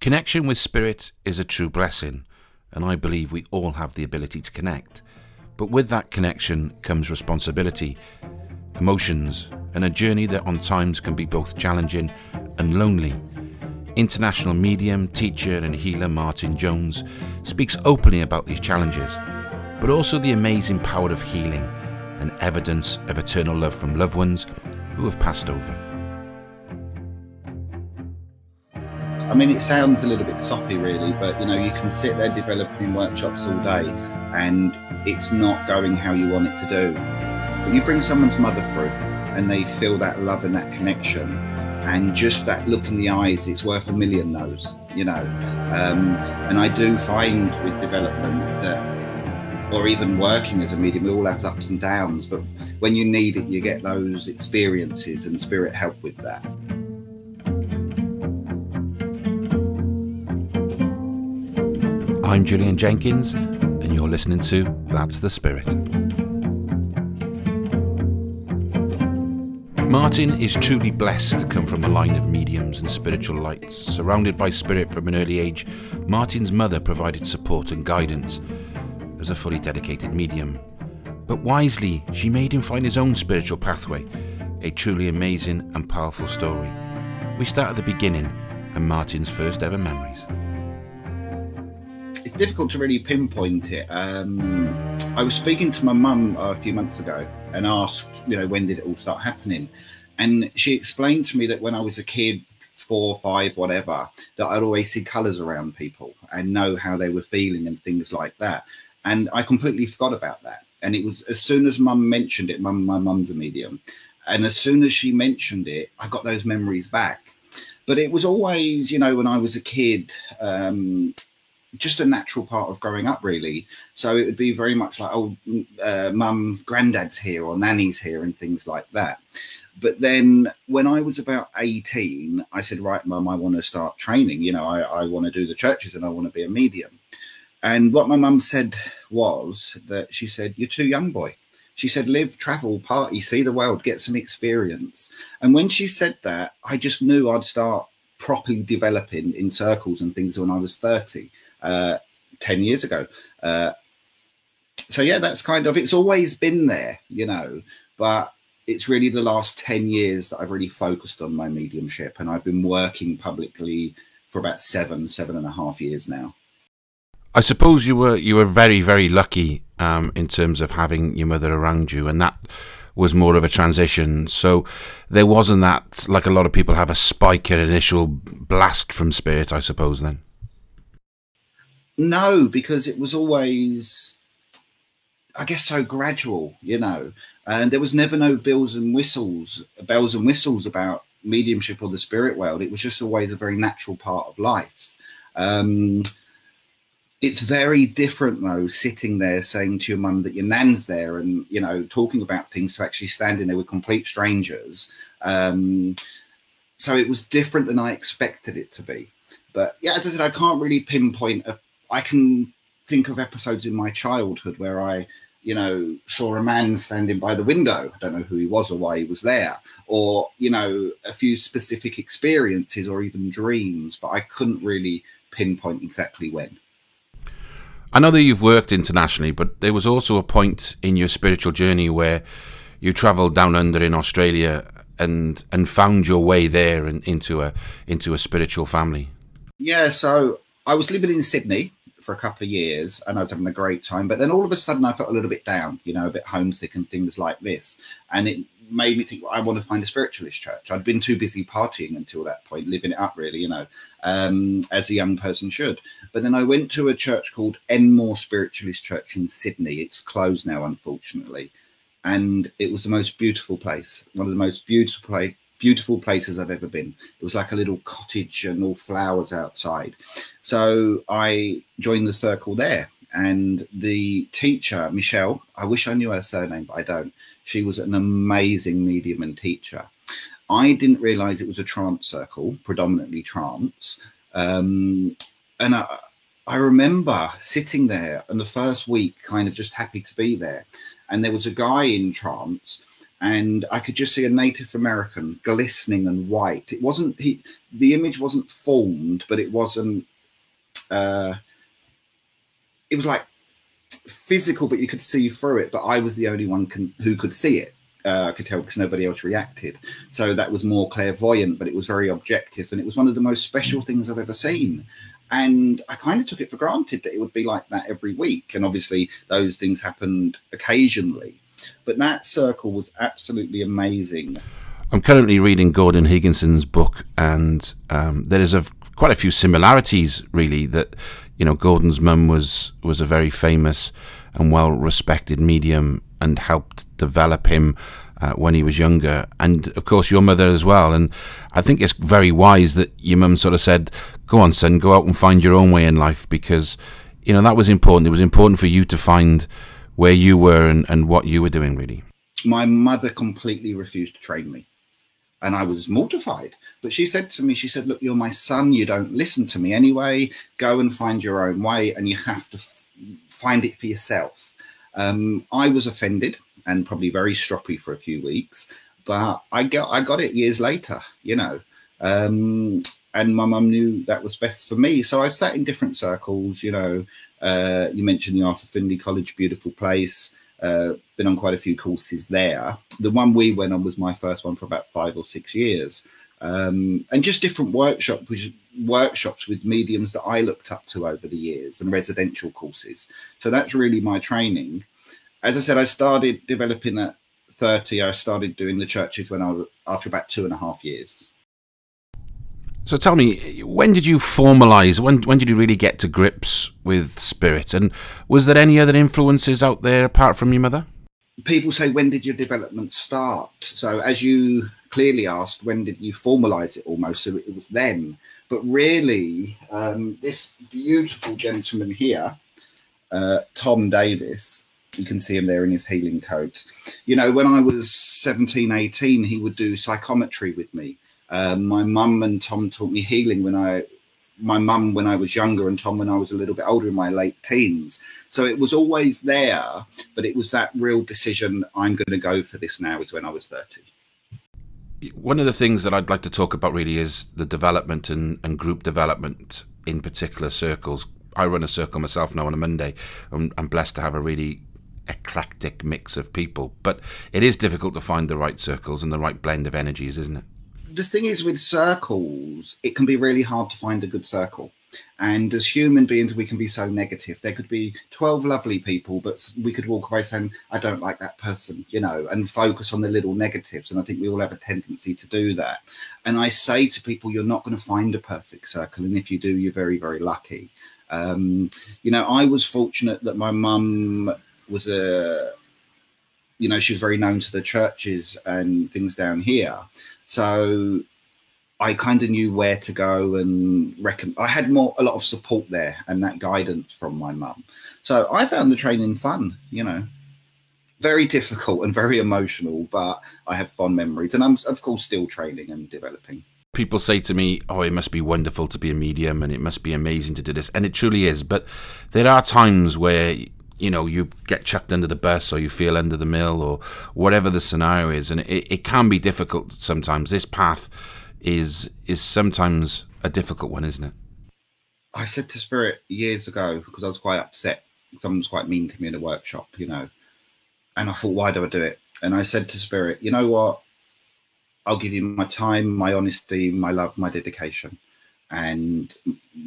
Connection with spirit is a true blessing, and I believe we all have the ability to connect. But with that connection comes responsibility, emotions, and a journey that on times can be both challenging and lonely. International medium, teacher, and healer Martin Jones speaks openly about these challenges, but also the amazing power of healing and evidence of eternal love from loved ones who have passed over. Mean, it sounds a little bit soppy, really, but you know, you can sit there developing workshops all day and it's not going how you want it to do. But you bring someone's mother through and they feel that love and that connection and just that look in the eyes, it's worth a million no's, you know. Um, and I do find with development that, or even working as a medium, we all have ups and downs, but when you need it, you get those experiences and spirit help with that. I'm Julian Jenkins, and you're listening to That's the Spirit. Martin is truly blessed to come from a line of mediums and spiritual lights. Surrounded by spirit from an early age, Martin's mother provided support and guidance as a fully dedicated medium. But wisely, she made him find his own spiritual pathway, a truly amazing and powerful story. We start at the beginning and Martin's first ever memories difficult to really pinpoint it. Um, I was speaking to my mum a few months ago and asked, you know, when did it all start happening? And she explained to me that when I was a kid, four, five, whatever, that I'd always see colours around people and know how they were feeling and things like that. And I completely forgot about that. And it was as soon as mum mentioned it, mum, my mum's a medium. And as soon as she mentioned it, I got those memories back. But it was always, you know, when I was a kid, um, just a natural part of growing up, really. So it would be very much like, oh, uh, mum, granddad's here, or nanny's here, and things like that. But then when I was about 18, I said, right, mum, I want to start training. You know, I, I want to do the churches and I want to be a medium. And what my mum said was that she said, You're too young, boy. She said, Live, travel, party, see the world, get some experience. And when she said that, I just knew I'd start properly developing in circles and things when I was 30 uh, 10 years ago. Uh, so, yeah, that's kind of it's always been there, you know, but it's really the last 10 years that I've really focused on my mediumship. And I've been working publicly for about seven, seven and a half years now. I suppose you were you were very very lucky um, in terms of having your mother around you, and that was more of a transition. So there wasn't that like a lot of people have a spike, an initial blast from spirit. I suppose then. No, because it was always, I guess, so gradual, you know, and there was never no bells and whistles, bells and whistles about mediumship or the spirit world. It was just always a very natural part of life. Um, it's very different though, sitting there saying to your mum that your nan's there and you know talking about things to actually standing there with complete strangers. Um, so it was different than I expected it to be. But yeah, as I said, I can't really pinpoint a I can think of episodes in my childhood where I, you know, saw a man standing by the window. I don't know who he was or why he was there, or, you know, a few specific experiences or even dreams, but I couldn't really pinpoint exactly when. I know that you've worked internationally, but there was also a point in your spiritual journey where you travelled down under in Australia and and found your way there and into a into a spiritual family. Yeah, so I was living in Sydney for a couple of years and I was having a great time. But then all of a sudden I felt a little bit down, you know, a bit homesick and things like this. And it made me think, well, I want to find a spiritualist church. I'd been too busy partying until that point, living it up really, you know, um, as a young person should. But then I went to a church called Enmore Spiritualist Church in Sydney. It's closed now, unfortunately. And it was the most beautiful place, one of the most beautiful beautiful places I've ever been. It was like a little cottage and all flowers outside. So I joined the circle there. And the teacher, Michelle, I wish I knew her surname, but I don't. She was an amazing medium and teacher. I didn't realize it was a trance circle, predominantly trance. Um, and I, I remember sitting there in the first week, kind of just happy to be there. And there was a guy in trance, and I could just see a Native American glistening and white. It wasn't he. The image wasn't formed, but it wasn't. Uh, it was like physical, but you could see through it. But I was the only one can, who could see it. Uh, I could tell because nobody else reacted. So that was more clairvoyant, but it was very objective, and it was one of the most special things I've ever seen. And I kind of took it for granted that it would be like that every week. And obviously, those things happened occasionally. But that circle was absolutely amazing. I'm currently reading Gordon Higginson's book, and um, there is a, quite a few similarities, really. That you know, Gordon's mum was was a very famous and well respected medium, and helped develop him uh, when he was younger, and of course your mother as well. And I think it's very wise that your mum sort of said, "Go on, son, go out and find your own way in life," because you know that was important. It was important for you to find where you were and, and what you were doing, really. My mother completely refused to train me and I was mortified. But she said to me, she said, Look, you're my son. You don't listen to me anyway. Go and find your own way, and you have to f- find it for yourself. Um, I was offended and probably very stroppy for a few weeks, but I got I got it years later, you know. Um, and my mum knew that was best for me, so I sat in different circles. You know, uh, you mentioned the Arthur Findlay College, beautiful place. Uh, been on quite a few courses there. The one we went on was my first one for about five or six years, um, and just different workshops, workshops with mediums that I looked up to over the years, and residential courses. So that's really my training. As I said, I started developing at 30. I started doing the churches when I was after about two and a half years. So tell me, when did you formalize? When when did you really get to grips with spirit? And was there any other influences out there apart from your mother? People say, when did your development start? So as you clearly asked, when did you formalize it? Almost, so it was then. But really, um, this beautiful gentleman here, uh, Tom Davis, you can see him there in his healing coat. You know, when I was 17, 18, he would do psychometry with me um, my mum and Tom taught me healing when I, my mum when I was younger and Tom when I was a little bit older in my late teens. So it was always there, but it was that real decision I'm going to go for this now is when I was 30 one of the things that I'd like to talk about really is the development and, and group development in particular circles. I run a circle myself now on a Monday. I'm, I'm, blessed to have a really eclectic mix of people, but it is difficult to find the right circles and the right blend of energies, isn't it? The thing is with circles, it can be really hard to find a good circle. And as human beings, we can be so negative. There could be 12 lovely people, but we could walk away saying, I don't like that person, you know, and focus on the little negatives. And I think we all have a tendency to do that. And I say to people, you're not going to find a perfect circle. And if you do, you're very, very lucky. Um, you know, I was fortunate that my mum was a, you know, she was very known to the churches and things down here. So I kind of knew where to go and reckon I had more a lot of support there and that guidance from my mum. So I found the training fun, you know. Very difficult and very emotional, but I have fond memories and I'm of course still training and developing. People say to me, "Oh, it must be wonderful to be a medium and it must be amazing to do this." And it truly is, but there are times where you know you get chucked under the bus or you feel under the mill or whatever the scenario is. And it, it can be difficult sometimes. This path is is sometimes a difficult one isn't it? I said to spirit years ago because i was quite upset someone was quite mean to me in a workshop you know and i thought why do i do it? And i said to spirit you know what? I'll give you my time my honesty my love my dedication and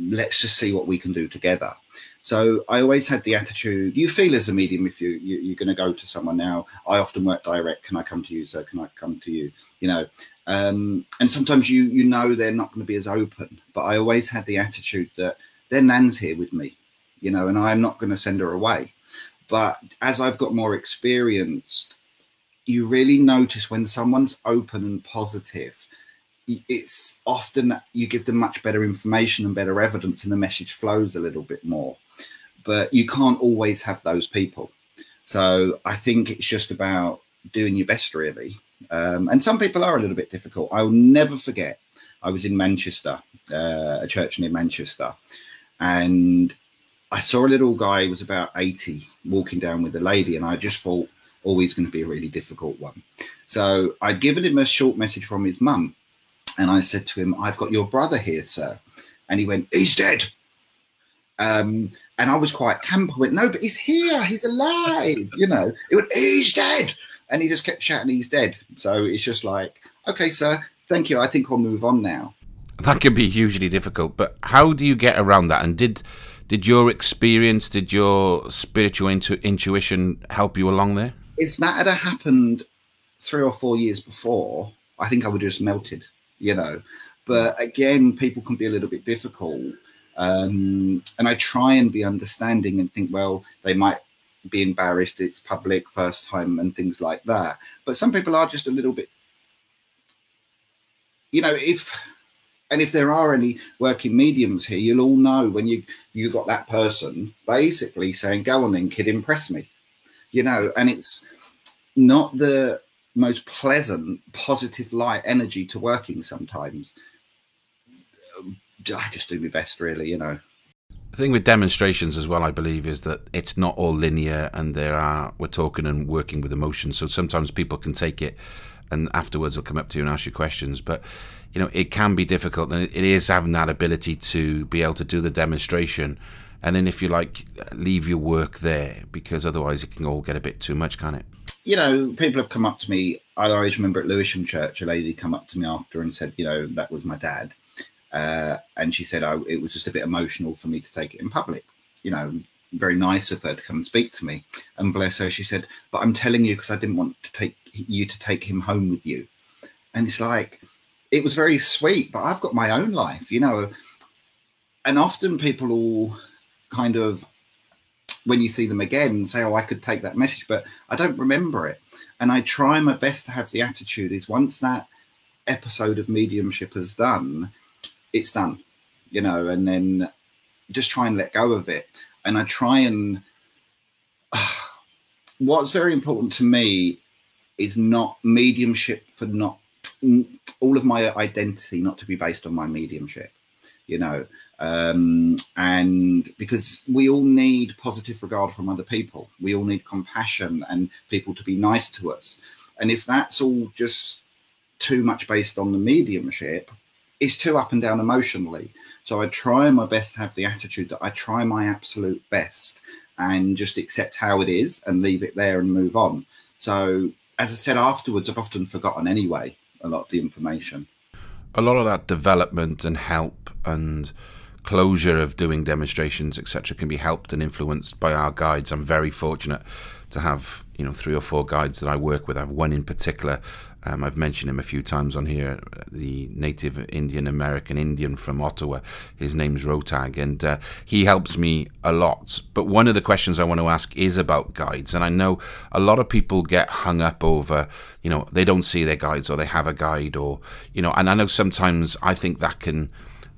let's just see what we can do together. So I always had the attitude you feel as a medium if you, you are going to go to someone now. I often work direct. Can I come to you, sir? Can I come to you? You know, um, and sometimes you you know they're not going to be as open. But I always had the attitude that their nan's here with me, you know, and I'm not going to send her away. But as I've got more experienced, you really notice when someone's open and positive it's often that you give them much better information and better evidence and the message flows a little bit more. But you can't always have those people. So i think it's just about doing your best really. Um, and some people are a little bit difficult. I will never forget i was in manchester uh, a church near manchester and i saw a little guy was about 80 walking down with a lady and i just thought always going to be a really difficult one. So i'd given him a short message from his mum and I said to him, I've got your brother here, sir. And he went, He's dead. Um, and I was quite camp. I went, No, but he's here. He's alive. You know, it went, He's dead. And he just kept shouting, He's dead. So it's just like, Okay, sir, thank you. I think I'll move on now. That can be hugely difficult. But how do you get around that? And did did your experience, did your spiritual intu- intuition help you along there? If that had happened three or four years before, I think I would have just melted you know. But again, people can be a little bit difficult. Um, and I try and be understanding and think, well, they might be embarrassed, it's public, first time, and things like that. But some people are just a little bit, you know, if and if there are any working mediums here, you'll all know when you you got that person basically saying, "Go on then, kid, impress me," you know, and it's not the most pleasant, positive light energy to working sometimes. Um, I just do my best, really, you know. The thing with demonstrations as well, I believe, is that it's not all linear, and there are we're talking and working with emotions. So sometimes people can take it, and afterwards they'll come up to you and ask you questions. But you know, it can be difficult, and it is having that ability to be able to do the demonstration, and then if you like, leave your work there because otherwise it can all get a bit too much, can it? You know, people have come up to me. I always remember at Lewisham Church, a lady come up to me after and said, you know, that was my dad. Uh, and she said, oh, it was just a bit emotional for me to take it in public. You know, very nice of her to come and speak to me. And bless her, she said, but I'm telling you because I didn't want to take you to take him home with you. And it's like, it was very sweet, but I've got my own life, you know. And often people all kind of when you see them again say oh i could take that message but i don't remember it. And i try my best to have the attitude is once that episode of mediumship has done it's done you know and then just try and let go of it. And i try and uh, what's very important to me is not mediumship for not all of my identity not to be based on my mediumship you know um, and because we all need positive regard from other people, we all need compassion and people to be nice to us. And if that's all just too much based on the mediumship, it's too up and down emotionally. So I try my best to have the attitude that I try my absolute best and just accept how it is and leave it there and move on. So as I said afterwards, I've often forgotten anyway a lot of the information. A lot of that development and help and closure of doing demonstrations, etc., can be helped and influenced by our guides. I'm very fortunate to have you know three or four guides that I work with. I have one in particular. Um, I've mentioned him a few times on here. The native Indian American Indian from Ottawa. His name's Rotag, and uh, he helps me a lot. But one of the questions I want to ask is about guides, and I know a lot of people get hung up over, you know, they don't see their guides or they have a guide, or you know, and I know sometimes I think that can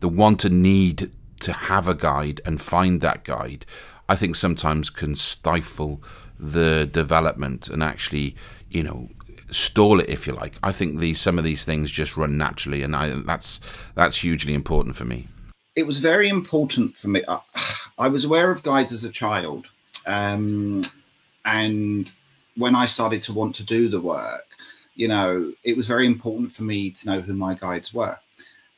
the want and need to have a guide and find that guide, I think sometimes can stifle the development and actually, you know, stall it if you like. I think these some of these things just run naturally, and I, that's that's hugely important for me. It was very important for me. I, I was aware of guides as a child, um, and when I started to want to do the work, you know, it was very important for me to know who my guides were.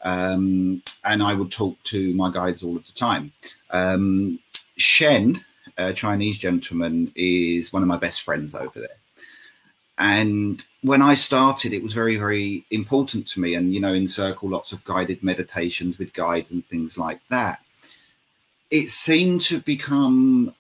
Um, and I would talk to my guides all of the time. Um, Shen, a Chinese gentleman, is one of my best friends over there. And when I started, it was very, very important to me. And, you know, in circle, lots of guided meditations with guides and things like that. It seemed to become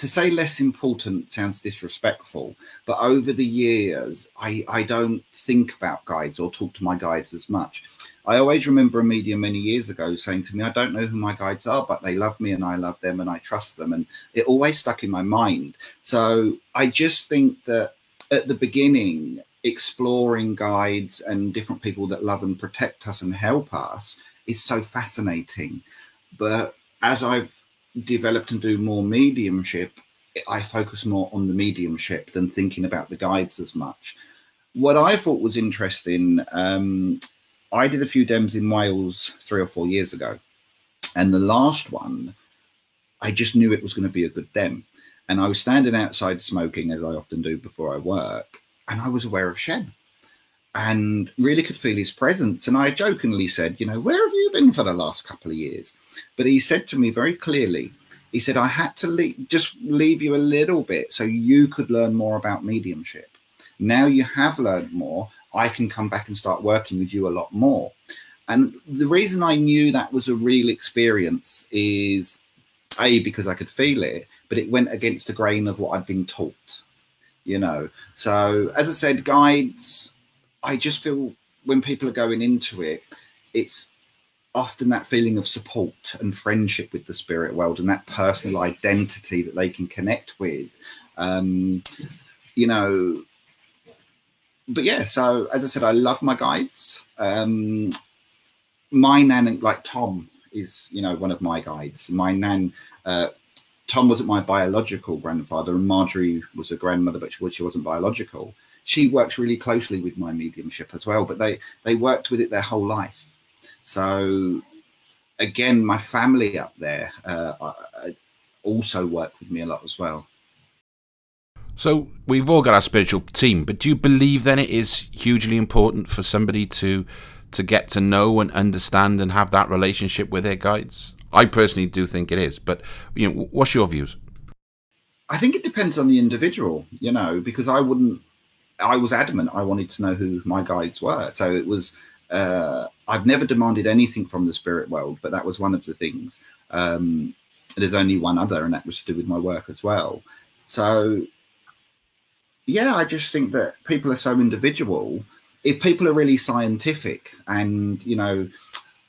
to say less important sounds disrespectful, but over the years, I, I don't think about guides or talk to my guides as much. I always remember a medium many years ago saying to me, I don't know who my guides are, but they love me and I love them and I trust them. And it always stuck in my mind. So I just think that at the beginning, exploring guides and different people that love and protect us and help us is so fascinating. But as I've developed and do more mediumship, I focus more on the mediumship than thinking about the guides as much. What I thought was interesting, um, I did a few dems in Wales three or four years ago, and the last one, I just knew it was going to be a good dem. And I was standing outside smoking, as I often do before I work, and I was aware of Shen and really could feel his presence. And I jokingly said, You know, where have you been for the last couple of years? But he said to me very clearly, He said, I had to leave, just leave you a little bit so you could learn more about mediumship. Now you have learned more, I can come back and start working with you a lot more. And the reason I knew that was a real experience is A, because I could feel it, but it went against the grain of what I'd been taught, you know. So, as I said, guides, I just feel when people are going into it, it's often that feeling of support and friendship with the spirit world and that personal identity that they can connect with. Um, you know, but yeah, so as I said, I love my guides. Um, my nan, like Tom, is you know one of my guides. My nan, uh, Tom wasn't my biological grandfather, and Marjorie was a grandmother, but she, she wasn't biological. She works really closely with my mediumship as well, but they they worked with it their whole life. So again, my family up there uh, also work with me a lot as well. So we've all got our spiritual team, but do you believe then it is hugely important for somebody to to get to know and understand and have that relationship with their guides? I personally do think it is, but you know, what's your views? I think it depends on the individual, you know, because I wouldn't. I was adamant I wanted to know who my guides were, so it was. Uh, I've never demanded anything from the spirit world, but that was one of the things. Um, there's only one other, and that was to do with my work as well. So yeah, I just think that people are so individual. If people are really scientific and, you know,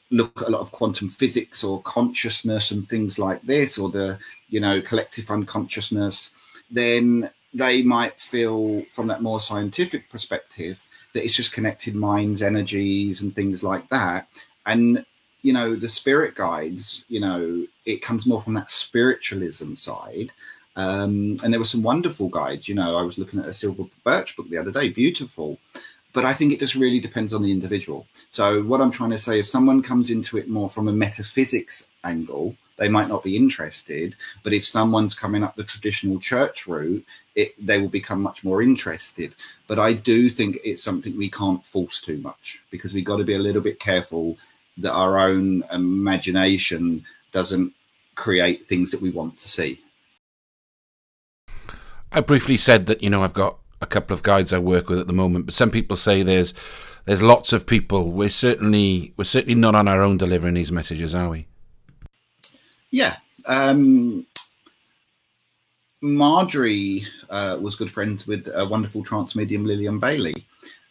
look at a lot of quantum physics or consciousness and things like this, or the, you know, collective unconsciousness, then they might feel from that more scientific perspective that it's just connected minds, energies, and things like that. And, you know, the spirit guides, you know, it comes more from that spiritualism side um, and there were some wonderful guides. You know, I was looking at a Silver Birch book the other day, beautiful. But I think it just really depends on the individual. So, what I'm trying to say, if someone comes into it more from a metaphysics angle, they might not be interested. But if someone's coming up the traditional church route, it, they will become much more interested. But I do think it's something we can't force too much because we've got to be a little bit careful that our own imagination doesn't create things that we want to see. I briefly said that you know I've got a couple of guides I work with at the moment, but some people say there's there's lots of people. We're certainly we're certainly not on our own delivering these messages, are we? Yeah. Um, Marjorie uh, was good friends with a wonderful trance medium Lillian Bailey,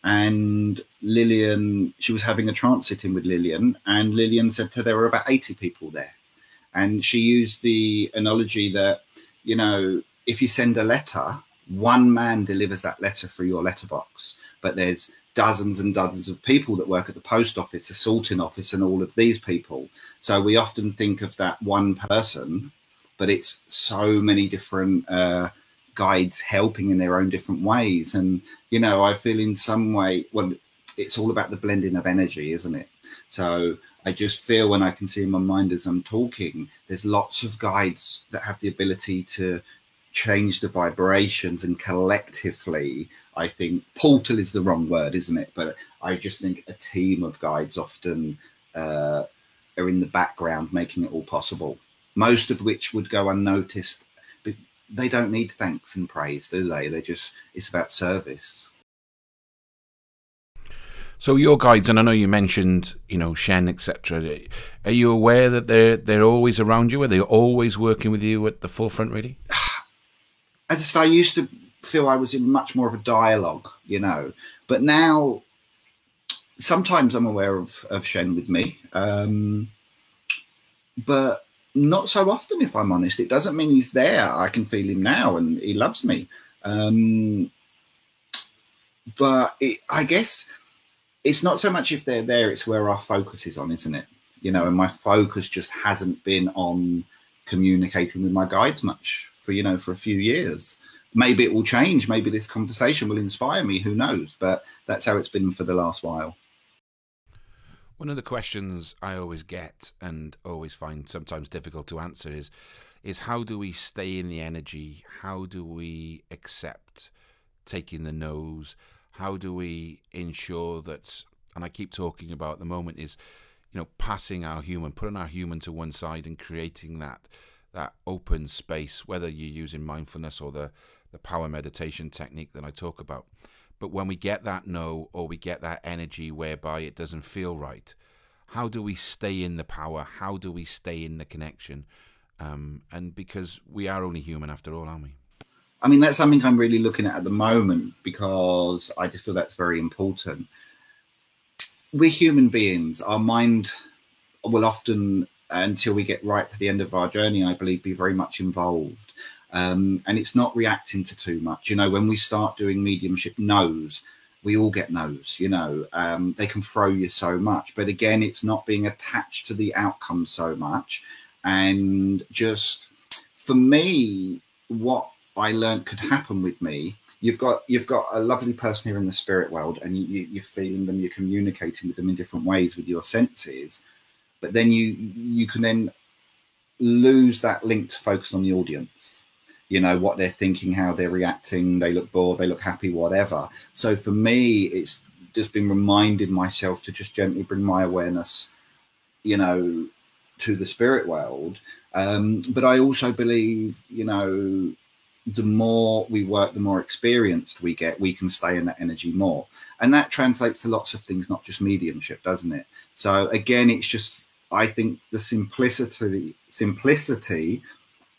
and Lillian she was having a trance sitting with Lillian, and Lillian said to her there were about eighty people there, and she used the analogy that you know if you send a letter, one man delivers that letter through your letterbox, but there's dozens and dozens of people that work at the post office, the sorting office, and all of these people. So we often think of that one person, but it's so many different uh, guides helping in their own different ways. And, you know, I feel in some way, well, it's all about the blending of energy, isn't it? So I just feel when I can see in my mind as I'm talking, there's lots of guides that have the ability to change the vibrations and collectively i think portal is the wrong word isn't it but i just think a team of guides often uh, are in the background making it all possible most of which would go unnoticed but they don't need thanks and praise do they they just it's about service so your guides, and I know you mentioned, you know, Shen, etc. Are you aware that they're they're always around you? Are they always working with you at the forefront, really? I I used to feel I was in much more of a dialogue, you know, but now sometimes I'm aware of of Shen with me, um, but not so often. If I'm honest, it doesn't mean he's there. I can feel him now, and he loves me. Um, but it, I guess it's not so much if they're there; it's where our focus is on, isn't it? You know, and my focus just hasn't been on communicating with my guides much for you know for a few years. Maybe it will change. Maybe this conversation will inspire me. Who knows? But that's how it's been for the last while. One of the questions I always get and always find sometimes difficult to answer is is how do we stay in the energy? How do we accept taking the nose? How do we ensure that and I keep talking about the moment is you know passing our human, putting our human to one side and creating that that open space whether you're using mindfulness or the the power meditation technique that I talk about but when we get that no or we get that energy whereby it doesn't feel right, how do we stay in the power? How do we stay in the connection? Um, and because we are only human after all, aren't we? I mean, that's something I'm really looking at at the moment because I just feel that's very important. We're human beings. Our mind will often, until we get right to the end of our journey, I believe, be very much involved um, and it's not reacting to too much. You know, when we start doing mediumship no's, we all get no's, you know, um, they can throw you so much. But again, it's not being attached to the outcome so much. And just for me, what I learned could happen with me. You've got you've got a lovely person here in the spirit world, and you, you're feeling them. You're communicating with them in different ways with your senses, but then you you can then lose that link to focus on the audience. You know what they're thinking how they're reacting they look bored they look happy whatever. So for me it's just been reminding myself to just gently bring my awareness you know to the spirit world. Um, but i also believe you know the more we work the more experienced we get we can stay in that energy more. And that translates to lots of things not just mediumship doesn't it? So again it's just i think the simplicity simplicity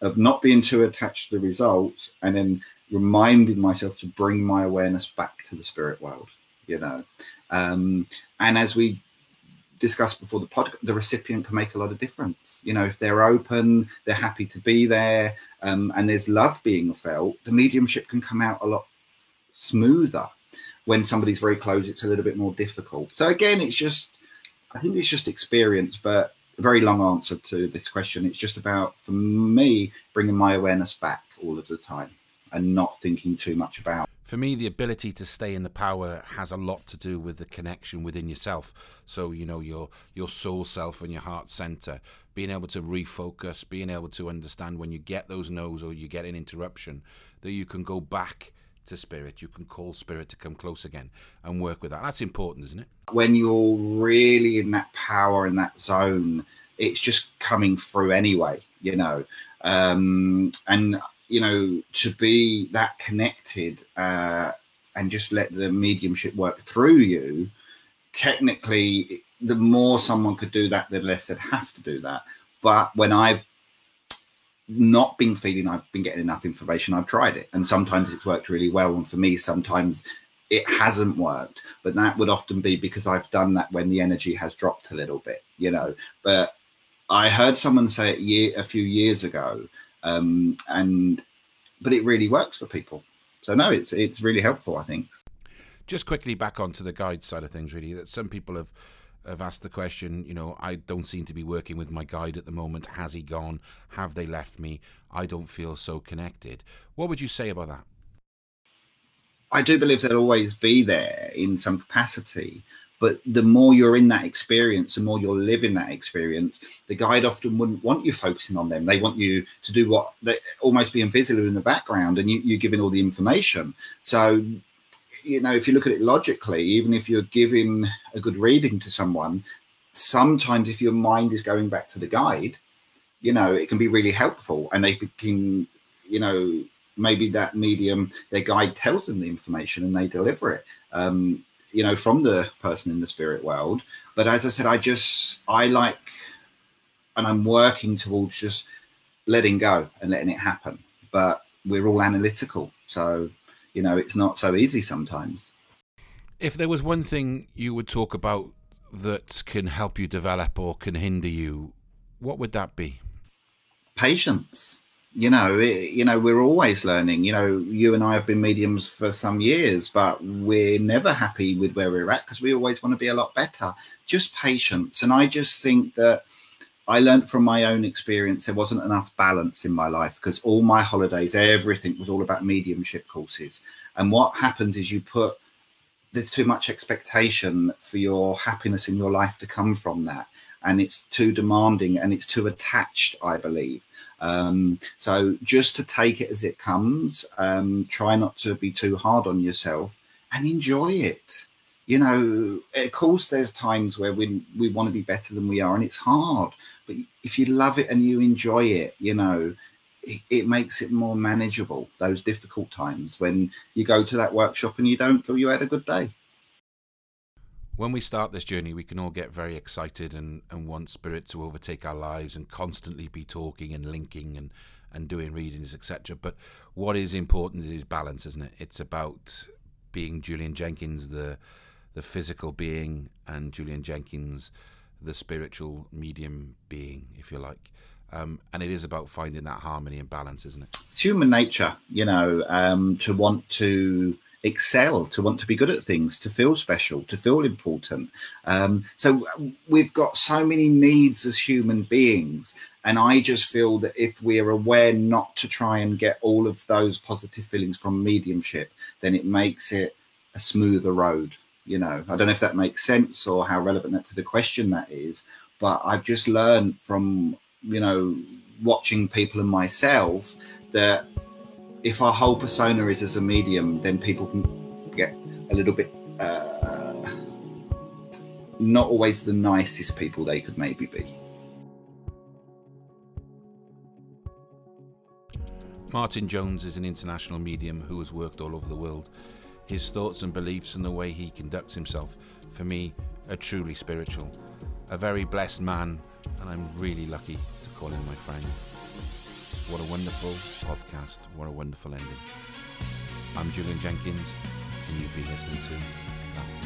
of not being too attached to the results and then reminding myself to bring my awareness back to the spirit world you know. Um, and as we discussed before the podcast the recipient can make a lot of difference. You know if they're open they're happy to be there um, and there's love being felt the mediumship can come out a lot smoother. When somebody's very close it's a little bit more difficult. So again it's just i think it's just experience but a very long answer to this question. It's just about, for me, bringing my awareness back all of the time and not thinking too much about. For me, the ability to stay in the power has a lot to do with the connection within yourself. So, you know, your your soul self and your heart center, being able to refocus, being able to understand when you get those no's or you get an interruption, that you can go back to spirit. You can call spirit to come close again and work with that. That's important, isn't it? When you're really in that power in that zone, it's just coming through anyway, you know. Um, and you know, to be that connected uh, and just let the mediumship work through you, technically, the more someone could do that, the less they'd have to do that. But when I've not been feeling I've been getting enough information, I've tried it. And sometimes it's worked really well. And for me, sometimes it hasn't worked. But that would often be because I've done that when the energy has dropped a little bit, you know. But I heard someone say it year, a few years ago, um, and but it really works for people. So no, it's it's really helpful, I think. Just quickly back onto the guide side of things, really, that some people have have asked the question, you know, I don't seem to be working with my guide at the moment. Has he gone? Have they left me? I don't feel so connected. What would you say about that? I do believe they'll always be there in some capacity. But the more you're in that experience, the more you're living that experience, the guide often wouldn't want you focusing on them. They want you to do what they almost be invisible in the background and you, you're giving all the information. So you know, if you look at it logically, even if you're giving a good reading to someone, sometimes if your mind is going back to the guide, you know, it can be really helpful and they can, you know, maybe that medium, their guide tells them the information and they deliver it, um, you know, from the person in the spirit world. But as I said, I just, I like, and I'm working towards just letting go and letting it happen. But we're all analytical. So you know, it's not so easy sometimes. If there was one thing you would talk about that can help you develop or can hinder you, what would that be? Patience. you know it, you know we're always learning you know you and i have been mediums for some years but we're never happy with where we're at because we always want to be a lot better just patience and i just think that i learned from my own experience there wasn't enough balance in my life because all my holidays everything was all about mediumship courses and what happens is you put there's too much expectation for your happiness in your life to come from that and it's too demanding and it's too attached i believe um, so just to take it as it comes, um, try not to be too hard on yourself and enjoy it. You know, of course, there's times where we we want to be better than we are, and it's hard. If you love it and you enjoy it, you know, it, it, makes it more manageable. Those difficult times when you go to that workshop and you don't feel you had a good day when we start this journey, we can all get very excited and, and want spirit to overtake our lives and constantly be talking and linking and, and doing readings, etc. But what is important is balance, isn't it? It's about being Julian Jenkins, the the physical being, and Julian Jenkins, the spiritual medium being, if you like. Um, and it is about finding that harmony and balance, isn't it? It's human nature, you know, um, to want to excel, to want to be good at things, to feel special, to feel important. Um, so we've got so many needs as human beings. And I just feel that if we're aware not to try and get all of those positive feelings from mediumship, then it makes it a smoother road. You know, I don't know if that makes sense or how relevant that to the question that is, but I've just learned from, you know, watching people and myself that if our whole persona is as a medium, then people can get a little bit uh, not always the nicest people they could maybe be. Martin Jones is an international medium who has worked all over the world. His thoughts and beliefs and the way he conducts himself, for me, are truly spiritual. A very blessed man, and I'm really lucky to call him my friend. What a wonderful podcast. What a wonderful ending. I'm Julian Jenkins, and you've been listening to That's the